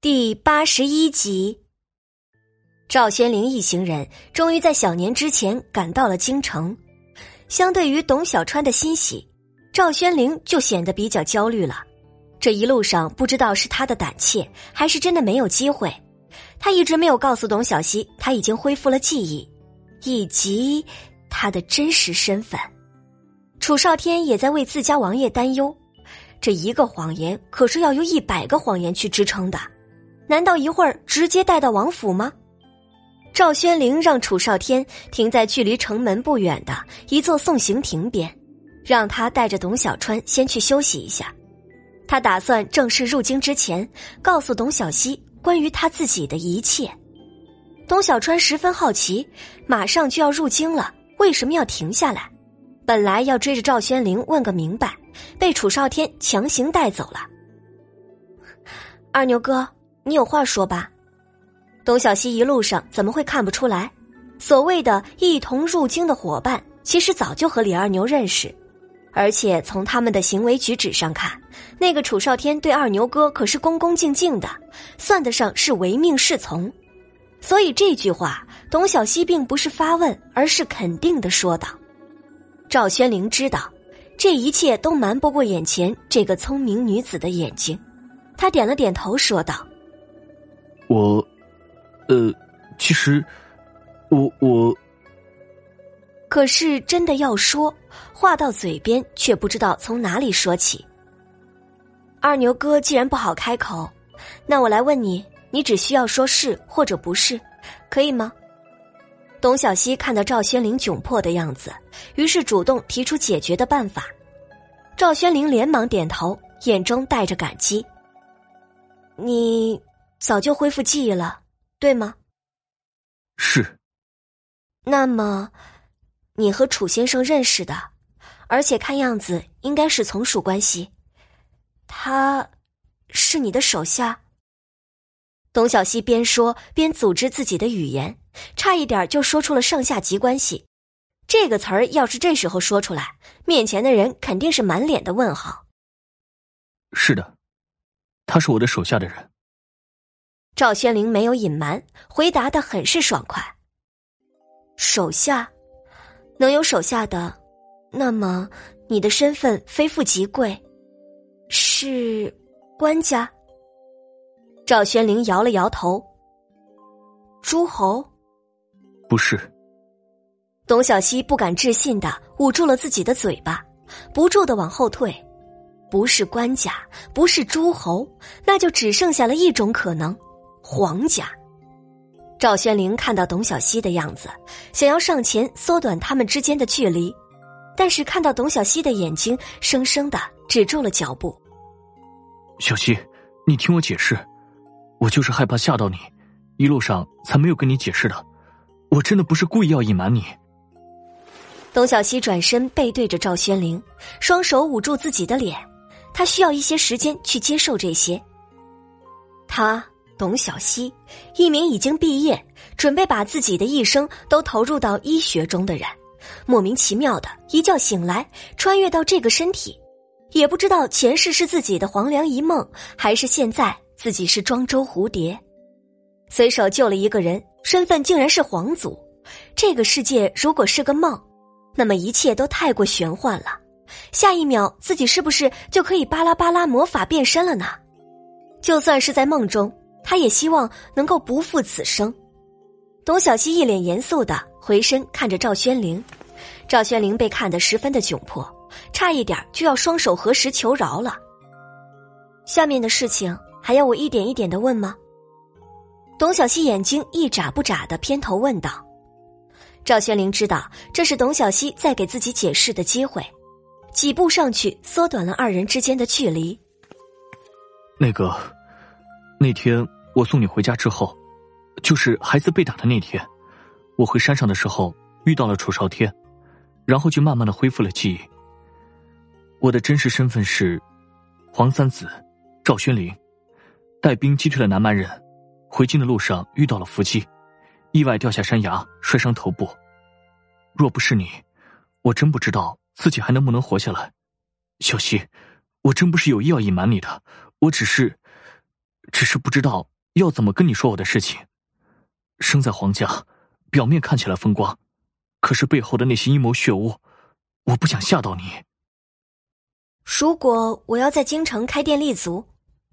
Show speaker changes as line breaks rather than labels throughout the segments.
第八十一集，赵宣灵一行人终于在小年之前赶到了京城。相对于董小川的欣喜，赵宣灵就显得比较焦虑了。这一路上，不知道是他的胆怯，还是真的没有机会。他一直没有告诉董小希，他已经恢复了记忆，以及他的真实身份。楚少天也在为自家王爷担忧，这一个谎言可是要用一百个谎言去支撑的。难道一会儿直接带到王府吗？赵宣灵让楚少天停在距离城门不远的一座送行亭边，让他带着董小川先去休息一下。他打算正式入京之前，告诉董小希关于他自己的一切。董小川十分好奇，马上就要入京了，为什么要停下来？本来要追着赵宣灵问个明白，被楚少天强行带走了。二牛哥。你有话说吧，董小希一路上怎么会看不出来？所谓的一同入京的伙伴，其实早就和李二牛认识，而且从他们的行为举止上看，那个楚少天对二牛哥可是恭恭敬敬的，算得上是唯命是从。所以这句话，董小希并不是发问，而是肯定的说道。赵宣灵知道，这一切都瞒不过眼前这个聪明女子的眼睛，他点了点头，说道。
我，呃，其实，我我，
可是真的要说话到嘴边，却不知道从哪里说起。二牛哥既然不好开口，那我来问你，你只需要说是或者不是，可以吗？董小希看到赵轩灵窘迫的样子，于是主动提出解决的办法。赵轩灵连忙点头，眼中带着感激。你。早就恢复记忆了，对吗？
是。
那么，你和楚先生认识的，而且看样子应该是从属关系。他，是你的手下。董小希边说边组织自己的语言，差一点就说出了上下级关系。这个词儿要是这时候说出来，面前的人肯定是满脸的问号。
是的，他是我的手下的人。
赵宣灵没有隐瞒，回答的很是爽快。手下，能有手下的，那么你的身份非富即贵，是官家。赵宣灵摇了摇头。诸侯，
不是。
董小希不敢置信的捂住了自己的嘴巴，不住的往后退。不是官家，不是诸侯，那就只剩下了一种可能。皇家，赵宣灵看到董小希的样子，想要上前缩短他们之间的距离，但是看到董小希的眼睛，生生的止住了脚步。
小希，你听我解释，我就是害怕吓到你，一路上才没有跟你解释的，我真的不是故意要隐瞒你。
董小希转身背对着赵宣灵，双手捂住自己的脸，他需要一些时间去接受这些。他。董小希，一名已经毕业、准备把自己的一生都投入到医学中的人，莫名其妙的一觉醒来，穿越到这个身体，也不知道前世是自己的黄粱一梦，还是现在自己是庄周蝴蝶。随手救了一个人，身份竟然是皇族。这个世界如果是个梦，那么一切都太过玄幻了。下一秒，自己是不是就可以巴拉巴拉魔法变身了呢？就算是在梦中。他也希望能够不负此生。董小希一脸严肃的回身看着赵宣灵，赵宣灵被看得十分的窘迫，差一点就要双手合十求饶了。下面的事情还要我一点一点的问吗？董小希眼睛一眨不眨的偏头问道。赵宣灵知道这是董小希在给自己解释的机会，几步上去缩短了二人之间的距离。
那个，那天。我送你回家之后，就是孩子被打的那天，我回山上的时候遇到了楚少天，然后就慢慢的恢复了记忆。我的真实身份是黄三子赵轩林，带兵击退了南蛮人，回京的路上遇到了伏击，意外掉下山崖摔伤头部。若不是你，我真不知道自己还能不能活下来。小希，我真不是有意要隐瞒你的，我只是。只是不知道要怎么跟你说我的事情。生在皇家，表面看起来风光，可是背后的那些阴谋血污，我不想吓到你。
如果我要在京城开店立足，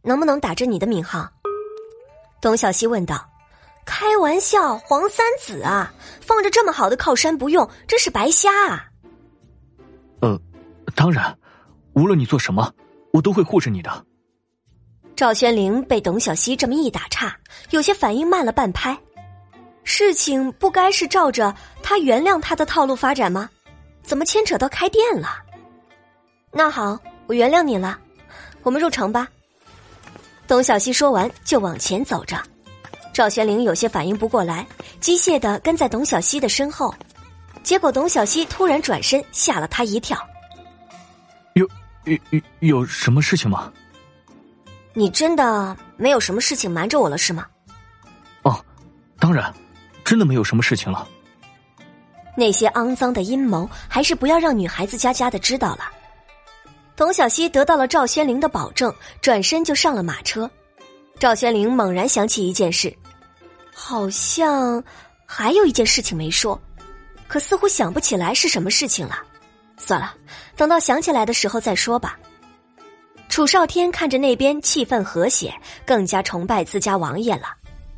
能不能打着你的名号？董小希问道。开玩笑，黄三子啊，放着这么好的靠山不用，真是白瞎啊！
呃，当然，无论你做什么，我都会护着你的。
赵宣灵被董小希这么一打岔，有些反应慢了半拍。事情不该是照着他原谅他的套路发展吗？怎么牵扯到开店了？那好，我原谅你了，我们入城吧。董小希说完，就往前走着。赵玄灵有些反应不过来，机械的跟在董小希的身后，结果董小希突然转身，吓了他一跳。
有有有有什么事情吗？
你真的没有什么事情瞒着我了是吗？
哦，当然，真的没有什么事情了。
那些肮脏的阴谋，还是不要让女孩子家家的知道了。童小希得到了赵宣灵的保证，转身就上了马车。赵宣灵猛然想起一件事。好像还有一件事情没说，可似乎想不起来是什么事情了。算了，等到想起来的时候再说吧。楚少天看着那边气氛和谐，更加崇拜自家王爷了。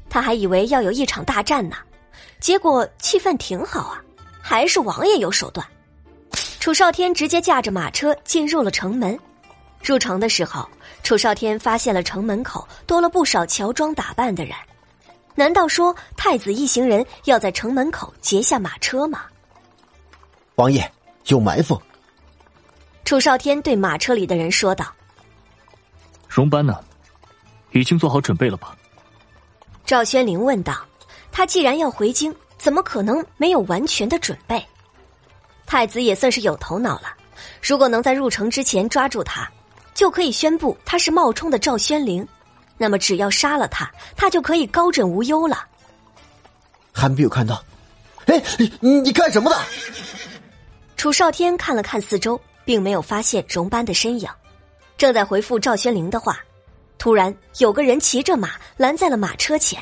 他还以为要有一场大战呢，结果气氛挺好啊，还是王爷有手段。楚少天直接驾着马车进入了城门。入城的时候，楚少天发现了城门口多了不少乔装打扮的人。难道说太子一行人要在城门口截下马车吗？
王爷有埋伏。
楚少天对马车里的人说道：“
荣班呢？已经做好准备了吧？”
赵宣灵问道：“他既然要回京，怎么可能没有完全的准备？”太子也算是有头脑了，如果能在入城之前抓住他，就可以宣布他是冒充的赵宣灵。那么只要杀了他，他就可以高枕无忧了。
还没有看到，哎，你干什么的？
楚少天看了看四周，并没有发现荣班的身影，正在回复赵宣灵的话，突然有个人骑着马拦在了马车前。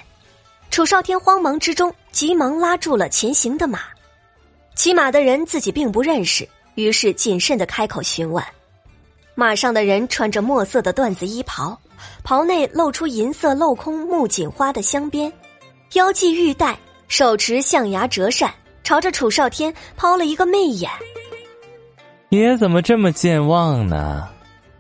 楚少天慌忙之中，急忙拉住了前行的马。骑马的人自己并不认识，于是谨慎的开口询问。马上的人穿着墨色的缎子衣袍。袍内露出银色镂空木槿花的镶边，腰系玉带，手持象牙折扇，朝着楚少天抛了一个媚眼。
爷怎么这么健忘呢？